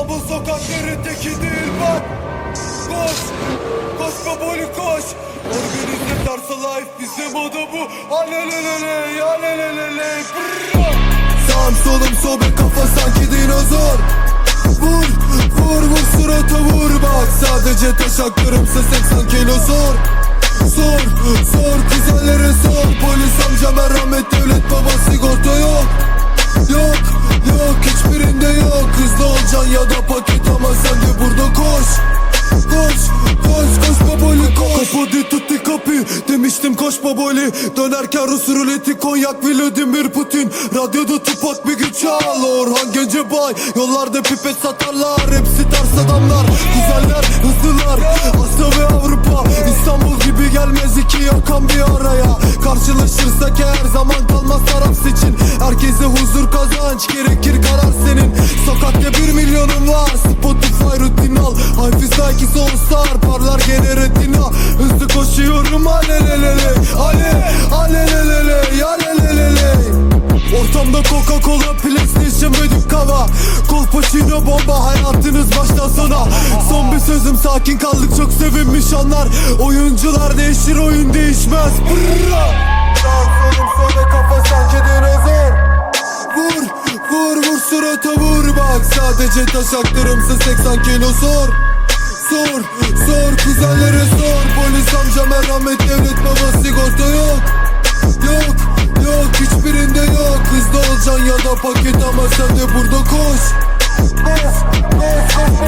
İstanbul sokakları tekidir bak Koş, koş baboli koş. Organize tarsa life bizim oda bu. Alelelele, alelelele. Sağım solum sobe kafa sanki dinozor. Vur, vur, vur surata vur bak. Sadece taşaklarımsa 80 kilo zor. Sor, sor kuzenlere sor Polis amca merhamet devlet baba sigorta da paket ama sen de burada koş. Koş, koş, koş baboli koş. Kapadı tutti kapı. Demiştim koş baboli. Dönerken Rus ruleti konyak Vladimir Putin. Radyoda tupak bir güç al Orhan Gencebay. Yollarda pipet satarlar Hepsi ters adamlar. Güzeller, hızlılar araya Karşılaşırsak her zaman kalmaz taraf seçin. Herkese huzur kazanç gerekir karar senin. Sokakta bir milyonum var Spotify rutin al. Hafız Nike Star Parlar gene retina. Hızlı koşuyorum alelelele. Ale alelelele alelelele Ortamda Coca Cola Kolpaçino bomba hayatınız baştan sona. Son bir sözüm sakin kaldık çok sevinmiş anlar. Oyuncular değişir oyun değişmez. Brrra! Sağ solum sonra kafa sanki dinozor. Vur vur vur surata vur. Bak Sadece taşaklarımsa 80 kilo sor Sor sor kuzenlere sor Polis amca merhamet devlet baba Çantan ya da paket ama sen de burada koş. Bas, bas, bas